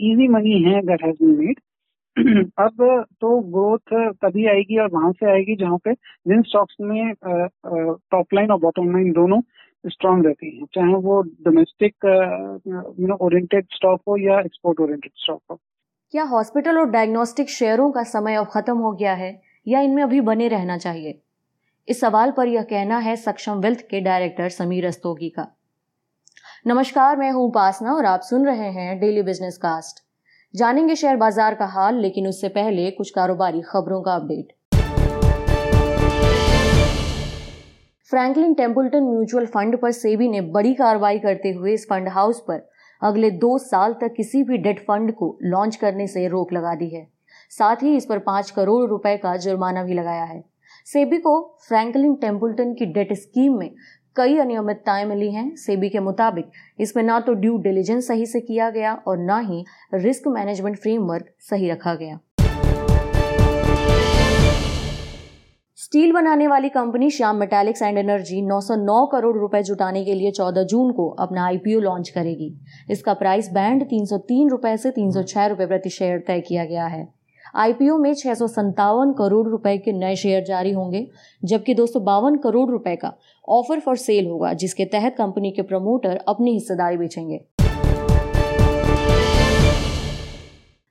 Easy money है that has been made अब तो ग्रोथ तभी आएगी और वहाँ से आएगी जहाँ पे जिन स्टॉक्स में टॉप लाइन और बॉटम लाइन दोनों स्ट्रांग रहती हैं, चाहे वो domestic you know oriented stock हो या एक्सपोर्ट ओरिएंटेड स्टॉक हो। क्या हॉस्पिटल और डायग्नोस्टिक शेयरों का समय अब खत्म हो गया है या इनमें अभी बने रहना चाहिए? इस सवाल पर यह कहना है सक्षम वेल्थ के डायरेक्टर समीर अस्तोगी का। नमस्कार, मैं हूँ उपासना और आप सुन रहे हैं डेली बिज़नेस कास्ट जानेंगे शेयर बाज़ार का हाल, लेकिन उससे पहले कुछ कारोबारी खबरों का update. Franklin Templeton mutual fund पर सेबी ने बड़ी कार्रवाई करते हुए इस फंड हाउस पर अगले दो साल तक किसी भी डेट फंड को लॉन्च करने से रोक लगा दी है। साथ ही इस पर पाँच करोड़ रुपए का जुर्माना भी लगाया है। सेबी को फ्रैंकलिन टेम्पल्टन की डेट स्कीम में कई अनियमितताएँ मिली हैं सेबी के मुताबिक। इसमें ना तो ड्यू डिलीजेंस सही से किया गया और ना ही रिस्क मैनेजमेंट फ्रेमवर्क सही रखा गया। स्टील बनाने वाली company Shyam Metalics and Energy 909 crore रुपए जुटाने के लिए 14 जून को अपना आईपीओ लॉन्च करेगी। इसका प्राइस बैंड तीन सौ तीन रुपए से तीन सौ छह रुपए प्रति शेयर तय किया गया है। आईपीओ में सत्तावन करोड़ रुपए के नए शेयर जारी होंगे, जबकि दो करोड़ रुपए का ऑफ़र फॉर सेल होगा, जिसके तहत कंपनी के प्रमोटर अपनी हिस्सेदारी बेचेंगे।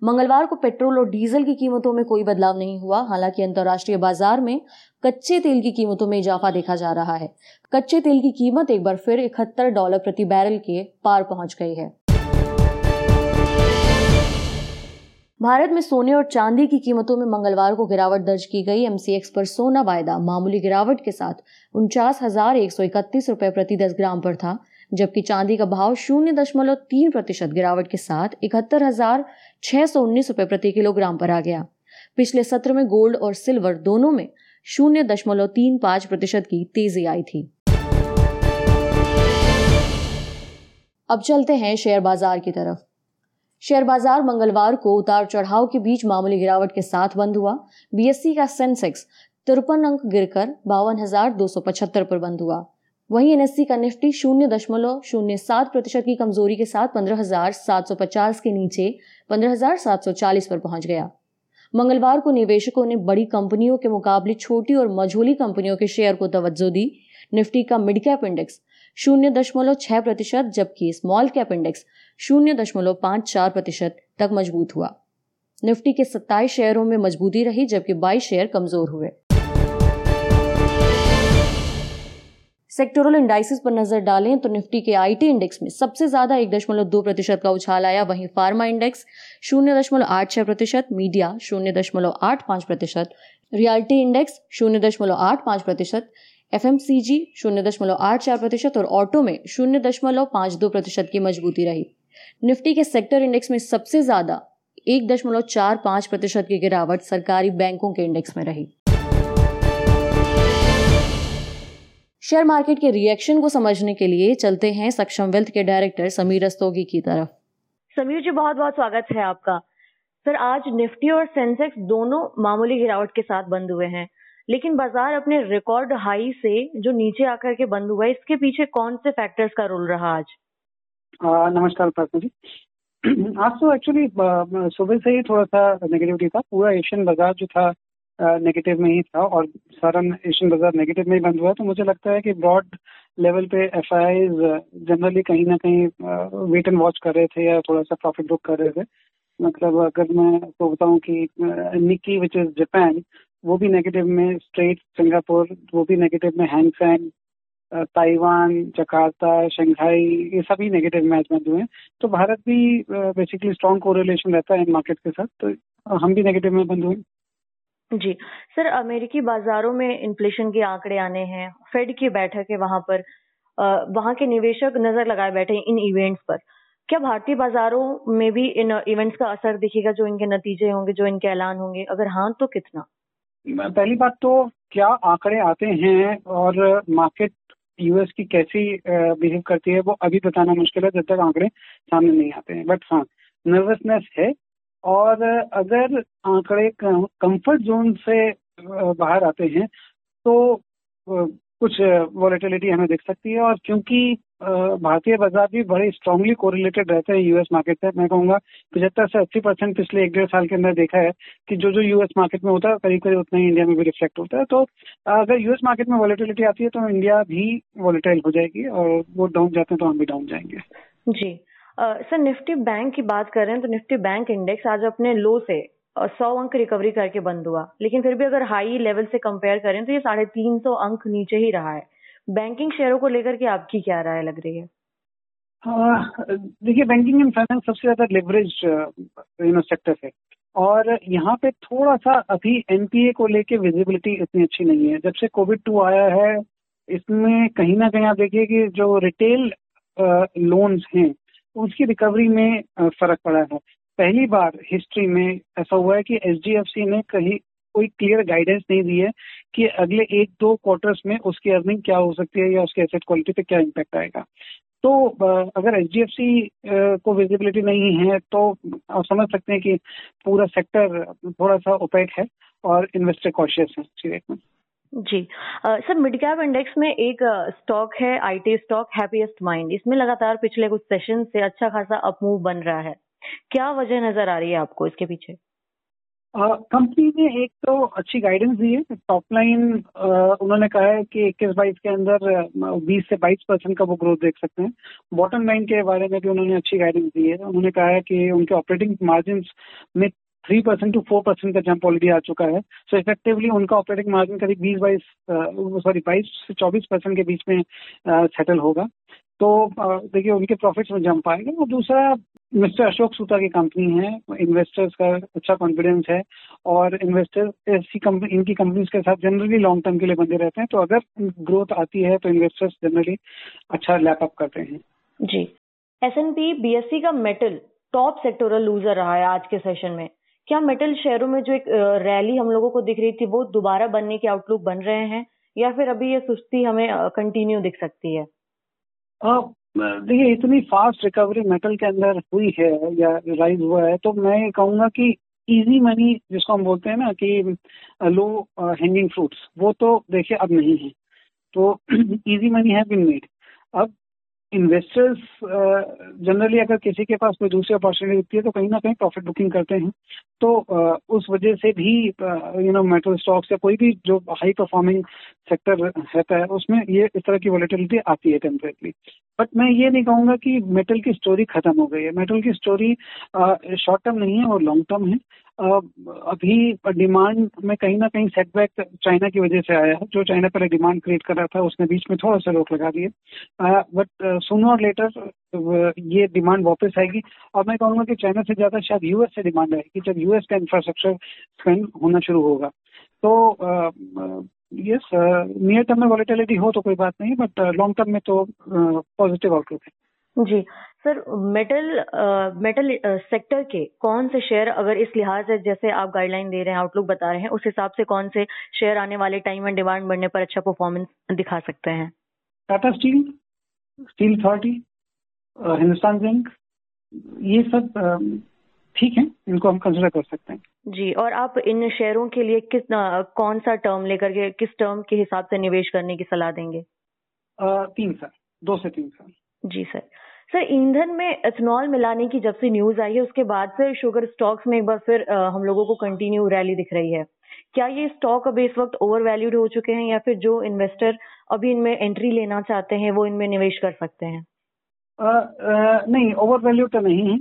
मंगलवार को पेट्रोल और डीजल की कीमतों में कोई बदलाव नहीं हुआ, हालाँकि अंतर्राष्ट्रीय बाज़ार में कच्चे तेल की कीमतों में इजाफा देखा जा रहा है। कच्चे तेल की कीमत एक बार फिर इकहत्तर डॉलर प्रति बैरल के पार पहुँच गई है। भारत में सोने और चांदी की कीमतों में मंगलवार को गिरावट दर्ज की गई। एमसीएक्स पर सोना वायदा, मामूली गिरावट के साथ उनचास हज़ार एक सौ इकतीस रुपए प्रति दस ग्राम पर था, जबकि चांदी का भाव शून्य दशमलव तीन प्रतिशत गिरावट के साथ इकहत्तर हज़ार छह सौ उन्नीस रुपए प्रति किलोग्राम पर आ गया। पिछले सत्र में गोल्ड और सिल्वर दोनों में शून्य दशमलव तीन पाँच प्रतिशत की तेज़ी आई थी। अब चलते हैं शेयर बाज़ार की तरफ़। शेयर बाज़ार मंगलवार को उतार चढ़ाव के बीच मामूली गिरावट के साथ बंद हुआ। बीएससी का सेंसेक्स तिरपन अंक गिरकर बावन दो सौ पचहत्तर पर बंद हुआ। वहीं एनएससी का निफ्टी शून्य दशमलव शून्य सात प्रतिशत की कमज़ोरी के साथ पंद्रह हज़ार सात सौ पचास के नीचे पंद्रह हज़ार सात सौ चालीस पर पहुँच गया। मंगलवार को निवेशकों ने बड़ी कंपनियों के मुकाबले छोटी और मझोली कंपनियों के शेयर को तवज्जो दी। निफ्टी का मिड कैप इंडेक्स शून्य दशमलव छह प्रतिशत, जबकि स्मॉल कैप इंडेक्स शून्य दशमलव पाँच चार प्रतिशत तक मज़बूत हुआ। निफ्टी के सत्ताईस शेयरों में मजबूती रही, जबकि बाईस शेयर कमज़ोर हुए। सेक्टोरल इंडाइसिस पर नज़र डालें तो निफ्टी के आईटी इंडेक्स में सबसे ज़्यादा एक दशमलव दो प्रतिशत का उछाल आया। वहीं फार्मा इंडेक्स शून्य दशमलव आठ छह प्रतिशत मीडिया शून्य दशमलव आठ पाँच प्रतिशत रियल्टी इंडेक्स शून्य दशमलव आठ पाँच प्रतिशत एफ़ एम सी जी शून्य दशमलव आठ चार प्रतिशत और ऑटो में शून्य दशमलव पाँच दो प्रतिशत की मजबूती रही। निफ्टी के सेक्टर इंडेक्स में सबसे ज़्यादा एक दशमलव चार पाँच प्रतिशत की गिरावट सरकारी बैंकों के इंडेक्स में रही। शेयर मार्केट के रिएक्शन को समझने के लिए चलते हैं सक्षम वेल्थ के डायरेक्टर समीर रस्तोगी की तरफ़। समीर जी, बहुत बहुत स्वागत है आपका। सर, आज निफ्टी और सेंसेक्स दोनों मामूली गिरावट के साथ बंद हुए हैं। लेकिन बाज़ार अपने रिकॉर्ड हाई से जो नीचे आकर के बंद हुआ है, इसके पीछे कौन से फैक्टर्स का रोल रहा आज? नमस्कार प्रार्थना जी। आज तो एक्चुअली सुबह से ही थोड़ा सा नेगेटिविटी था पूरा एशियन बाज़ार जो था नेगेटिव में ही था और सारा एशियन बाज़ार नेगेटिव में ही बंद हुआ। तो मुझे लगता है कि ब्रॉड लेवल पे एफ़ जनरली कहीं ना कहीं वेट एंड वॉच कर रहे थे या थोड़ा सा प्रॉफिट बुक कर रहे थे। मतलब अगर मैं तो बताऊँ कि निकी विच इज़ जापान वो भी नेगेटिव में स्ट्रेट सिंगापुर, वो भी नेगेटिव में हैंगसेंग ताइवान जकार्ता शंघाई ये सभी नेगेटिव मैच में हुए तो भारत भी बेसिकली स्ट्रॉन्ग कोरिलेशन रहता है इन मार्केट के साथ तो हम भी नेगेटिव में बंद हुए जी। सर, अमेरिकी बाजारों में इन्फ्लेशन के आंकड़े आने हैं फेड की बैठक है वहाँ पर वहाँ के निवेशक नज़र लगाए बैठे इन इवेंट्स पर। क्या भारतीय बाजारों में भी इन इवेंट्स का असर दिखेगा, जो इनके नतीजे होंगे, जो इनके ऐलान होंगे? अगर हाँ तो कितना? पहली बात तो क्या आंकड़े आते हैं और मार्केट यूएस की कैसी बिहेव करती है वो अभी बताना मुश्किल है, जब तक आंकड़े सामने नहीं आते हैं। बट हाँ नर्वसनेस है और अगर आंकड़े कंफर्ट जोन से बाहर आते हैं तो कुछ वॉलेटिलिटी हमें दिख सकती है और क्योंकि भारतीय बाज़ार भी बड़े स्ट्रांगली कोरिलेटेड रहते हैं यूएस मार्केट से मैं कहूँगा पचहत्तर से अस्सी परसेंट पिछले एक डेढ़ साल के अंदर देखा है कि जो जो यूएस मार्केट में होता है करीब करीब उतना ही इंडिया में भी रिफ्लेक्ट होता है। तो अगर यूएस मार्केट में वॉलिटिलिटी आती है तो इंडिया भी वॉलिटाइल हो जाएगी और वो डाउन जाते हैं तो हम भी डाउन जाएँगे। जी। सर, निफ्टी बैंक की बात कर रहे हैं तो निफ्टी बैंक इंडेक्स आज अपने लो से सौ अंक रिकवरी करके बंद हुआ। लेकिन फिर भी अगर हाई लेवल से कंपेयर करें तो ये साढ़े तीन सौ अंक नीचे ही रहा है। बैंकिंग शेयरों को लेकर के आपकी क्या राय लग रही है? देखिए बैंकिंग एंड फाइनेंस सबसे ज़्यादा लेवरेज यू नो सेक्टर है। और यहाँ पे थोड़ा सा अभी एनपीए को लेके विजिबिलिटी इतनी अच्छी नहीं है। जब से कोविड टू आया है, इसमें कहीं ना कहीं आप देखिए कि जो रिटेल लोन्स हैं, उसकी रिकवरी में फ़र्क पड़ा है। पहली बार हिस्ट्री में ऐसा हुआ है कि एच ने कहीं कोई क्लियर गाइडेंस नहीं दी है कि अगले एक दो क्वार्टर्स में उसकी अर्निंग क्या हो सकती है या उसके एसेट क्वालिटी पे क्या इम्पैक्ट आएगा। तो अगर एच को विजिबिलिटी नहीं है तो आप समझ सकते हैं कि पूरा सेक्टर थोड़ा सा ओपेक है और इन्वेस्टर कॉशियस है रेट में। जी। सर मिड कैप इंडेक्स में एक स्टॉक है आईटी स्टॉक हैप्पीएस्ट माइंड इसमें लगातार पिछले कुछ सेशन से अच्छा खासा अपमूव बन रहा है। क्या वजह नज़र आ रही है आपको इसके पीछे? कंपनी ने एक तो अच्छी गाइडेंस दी है। टॉप लाइन उन्होंने कहा है कि इक्कीस बाईस के अंदर बीस से बाईस परसेंट का वो ग्रोथ देख सकते हैं। बॉटम लाइन के बारे में भी उन्होंने अच्छी गाइडेंस दी है। उन्होंने कहा है कि उनके ऑपरेटिंग मार्जिन में three percent to four percent का जंप ऑलरेडी आ चुका है। सो so इफेक्टिवली उनका ऑपरेटिंग मार्जिन करीब बीस बाईस सॉरी बाईस से चौबीस परसेंट के बीच में सेटल होगा। तो देखिए उनके प्रॉफिट्स में जंप आएगा। और दूसरा मिस्टर अशोक सूता की कंपनी है इन्वेस्टर्स का अच्छा कॉन्फिडेंस है और इन्वेस्टर ऐसी कंपनी इनकी कंपनीज़ के साथ जनरली लॉन्ग टर्म के लिए बंधे रहते हैं तो अगर ग्रोथ आती है तो इन्वेस्टर्स जनरली अच्छा लैपअप करते हैं। जी। S N P B S C का मेटल टॉप सेक्टोरल लूजर रहा है आज के सेशन में। क्या मेटल शेयरों में जो एक रैली हम लोगों को दिख रही थी वो दोबारा बनने के आउटलुक बन रहे हैं या फिर अभी ये सुस्ती हमें कंटिन्यू दिख सकती है? देखिए, इतनी फास्ट रिकवरी मेटल के अंदर हुई है या राइज हुआ है तो मैं ये कहूँगा कि इजी मनी जिसको हम बोलते हैं ना कि लो हैंगिंग फ्रूट्स वो तो देखिए अब नहीं है। तो इजी मनी है बिन मेड अब इन्वेस्टर्स जनरली अगर किसी के पास कोई दूसरी अपॉर्चुनिटी होती है तो कहीं ना कहीं प्रॉफिट बुकिंग करते हैं। तो उस वजह से भी यू नो मेटल स्टॉक्स या कोई भी जो हाई परफॉर्मिंग सेक्टर रहता है, उसमें ये इस तरह की वॉलिटिलिटी आती है टेम्परेटली बट मैं ये नहीं कहूँगा कि मेटल की स्टोरी खत्म हो गई है. मेटल की स्टोरी शॉर्ट टर्म नहीं है और लॉन्ग टर्म है. अभी डिमांड में कहीं ना कहीं सेटबैक चाइना की वजह से आया है। जो चाइना पहले डिमांड क्रिएट कर रहा था, उसने बीच में थोड़ा सा रोक लगा दिए बट सुनो और लेटर ये डिमांड वापस आएगी। और मैं कहूँगा कि चाइना से ज़्यादा शायद यूएस से डिमांड आएगी, जब यूएस का इंफ्रास्ट्रक्चर स्पेंड होना शुरू होगा। तो यस नियर टर्म में वॉलिटिलिटी हो तो कोई बात नहीं बट लॉन्ग टर्म में तो पॉजिटिव आउटलुक है। जी। सर मेटल मेटल सेक्टर के कौन से शेयर अगर इस लिहाज से जैसे आप गाइडलाइन दे रहे हैं आउटलुक बता रहे हैं उस हिसाब से कौन से शेयर आने वाले टाइम एंड डिमांड बढ़ने पर अच्छा परफॉर्मेंस दिखा सकते हैं? Tata Steel Steel Authority Hindustan Zinc ये सब ठीक है इनको हम कंसिडर कर सकते हैं। जी और आप इन शेयरों के लिए किस कौन सा टर्म लेकर के किस टर्म के हिसाब से निवेश करने की सलाह देंगे? आ, तीन साल दो से तीन साल जी सर। सर ईंधन में एथनॉल मिलाने की जब से न्यूज़ आई है उसके बाद से शुगर स्टॉक्स में एक बार फिर हम लोगों को कंटिन्यू रैली दिख रही है। क्या ये स्टॉक अभी इस वक्त ओवर वैल्यूड हो चुके हैं या फिर जो इन्वेस्टर अभी इनमें एंट्री लेना चाहते हैं वो इनमें निवेश कर सकते हैं? आ, आ, नहीं ओवर वैल्यू तो नहीं है।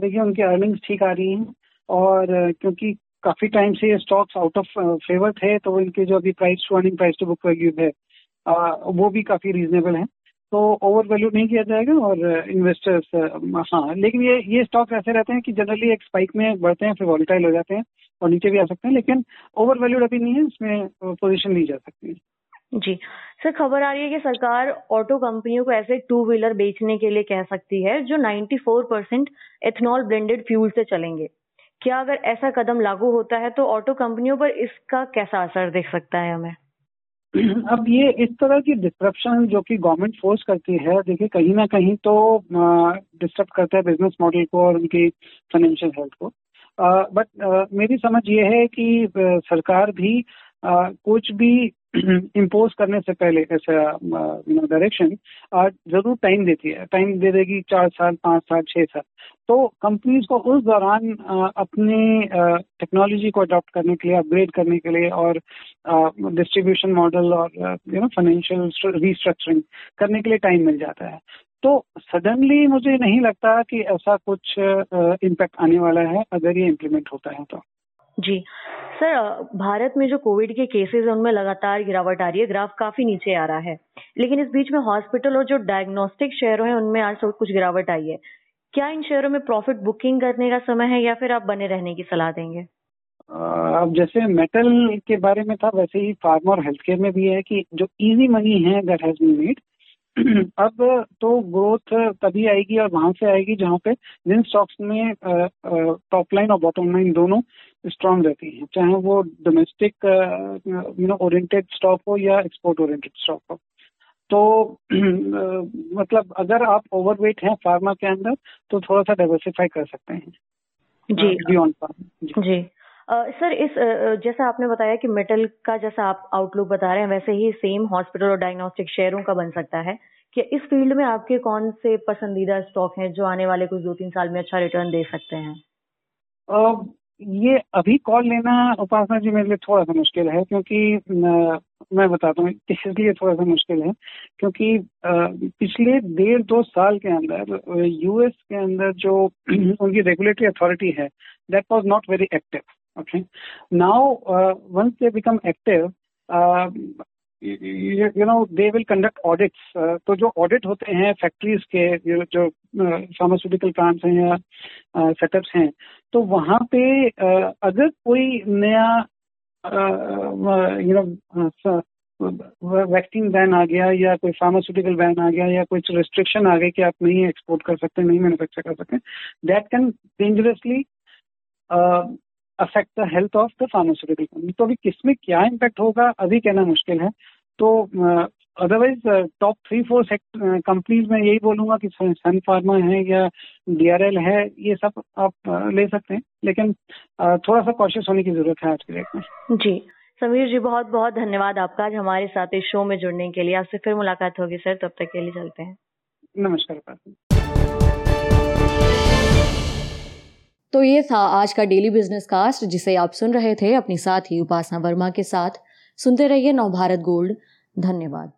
देखिए उनकी अर्निंग्स ठीक आ रही हैं और क्योंकि काफ़ी टाइम से ये स्टॉक्स आउट ऑफ़ फेवर थे तो इनके जो अभी price to earning price to book value है आ, वो भी काफ़ी रीजनेबल है। तो ओवर वैल्यू नहीं किया जाएगा और इन्वेस्टर्स हाँ लेकिन ये ये स्टॉक ऐसे रहते हैं कि जनरली एक स्पाइक में बढ़ते हैं, फिर वॉलिटाइल हो जाते हैं और नीचे भी आ सकते हैं, लेकिन ओवर वैल्यूड अभी नहीं है, इसमें पोजीशन ली जा सकती है। जी। सर, खबर आ रही है कि सरकार ऑटो कंपनियों को ऐसे टू व्हीलर बेचने के लिए कह सकती है, जो 94 परसेंट एथनॉल ब्लेंडेड फ्यूल से चलेंगे। क्या अगर ऐसा कदम लागू होता है तो ऑटो कंपनियों पर इसका कैसा असर देख सकता है हमें? अब ये इस तरह की डिस्क्रप्शन जो कि गवर्नमेंट फोर्स करती है, देखिए कहीं ना कहीं तो डिस्टर्ब करता है बिज़नेस मॉडल को और उनकी फाइनेंशियल हेल्थ को। बट मेरी समझ ये है कि सरकार भी कुछ भी इम्पोज करने से पहले, ऐसा यू नो डायरेक्शन ज़रूर टाइम देती है। टाइम दे देगी चार साल, पाँच साल, छह साल। तो कंपनीज़ को उस दौरान अपने टेक्नोलॉजी को अडॉप्ट करने के लिए अपग्रेड करने के लिए और डिस्ट्रीब्यूशन मॉडल और यू नो फाइनेंशियल रिस्ट्रक्चरिंग करने के लिए टाइम मिल जाता है। तो सडनली मुझे नहीं लगता कि ऐसा कुछ इम्पैक्ट आने वाला है, अगर ये इम्प्लीमेंट होता है तो। जी। सर, भारत में जो कोविड के केसेस है, उनमें लगातार गिरावट आ रही है। ग्राफ काफ़ी नीचे आ रहा है। लेकिन इस बीच में हॉस्पिटल और जो डायग्नोस्टिक शेयरों हैं, उनमें आज कुछ गिरावट आई है। क्या इन शेयरों में प्रॉफिट बुकिंग करने का समय है या फिर आप बने रहने की सलाह देंगे? अब जैसे मेटल के बारे में था, वैसे ही फार्मा और हेल्थ केयर में भी है कि जो इजी मनी है दैट हैज़ बीन मेड अब तो ग्रोथ तभी आएगी और वहाँ से आएगी जहाँ पे जिन स्टॉक्स में टॉप लाइन और बॉटम लाइन दोनों स्ट्रांग रहती हैं चाहे वो domestic you know oriented stock हो या एक्सपोर्ट ओरिएंटेड स्टॉक हो। तो मतलब अगर आप ओवरवेट हैं फार्मा के अंदर तो थोड़ा सा डाइवर्सिफाई कर सकते हैं। जी। बियॉन्ड फार्मा जी, जी. सर इस जैसा आपने बताया कि मेटल का जैसा आप आउटलुक बता रहे हैं वैसे ही सेम हॉस्पिटल और डायग्नोस्टिक शेयरों का बन सकता है। कि इस फ़ील्ड में आपके कौन से पसंदीदा स्टॉक हैं जो आने वाले कुछ दो तीन साल में अच्छा रिटर्न दे सकते हैं? ये अभी कॉल लेना उपासना जी मेरे लिए थोड़ा सा मुश्किल है क्योंकि मैं बताता हूँ इसलिए थोड़ा सा मुश्किल है क्योंकि पिछले डेढ़ दो साल के अंदर यूएस के अंदर जो उनकी रेगुलेटरी अथॉरिटी है that was not very active okay Now, once they become become know they will conduct audits. Uh, तो जो ऑडिट होते हैं फैक्ट्रीज के जो फार्मास्यूटिकल प्लांट्स हैं या सेटअप्स हैं तो वहाँ पे अगर कोई नया यू नो वैक्सीन बैन आ गया या कोई फार्मास्यूटिकल बैन आ गया या कुछ रिस्ट्रिक्शन आ गई कि आप नहीं एक्सपोर्ट कर सकते नहीं मैन्युफैक्चर कर सकते that can dangerously affect the health of the pharmaceutical company तो अभी किसमें क्या इम्पैक्ट होगा अभी कहना मुश्किल है। तो otherwise top three four companies में यही बोलूँगा कि सन फार्मा है या डीआरएल है ये सब आप ले सकते हैं। लेकिन थोड़ा सा कॉशियस होने की ज़रूरत है आज के डेट में। जी। समीर जी बहुत बहुत धन्यवाद आपका आज हमारे साथ इस शो में जुड़ने के लिए। आपसे फिर मुलाकात होगी सर। तब तक के लिए चलते हैं। नमस्कार तो ये था आज का डेली बिज़नेस कास्ट जिसे आप सुन रहे थे अपनी साथ ही उपासना वर्मा के साथ। सुनते रहिए नवभारत गोल्ड। धन्यवाद।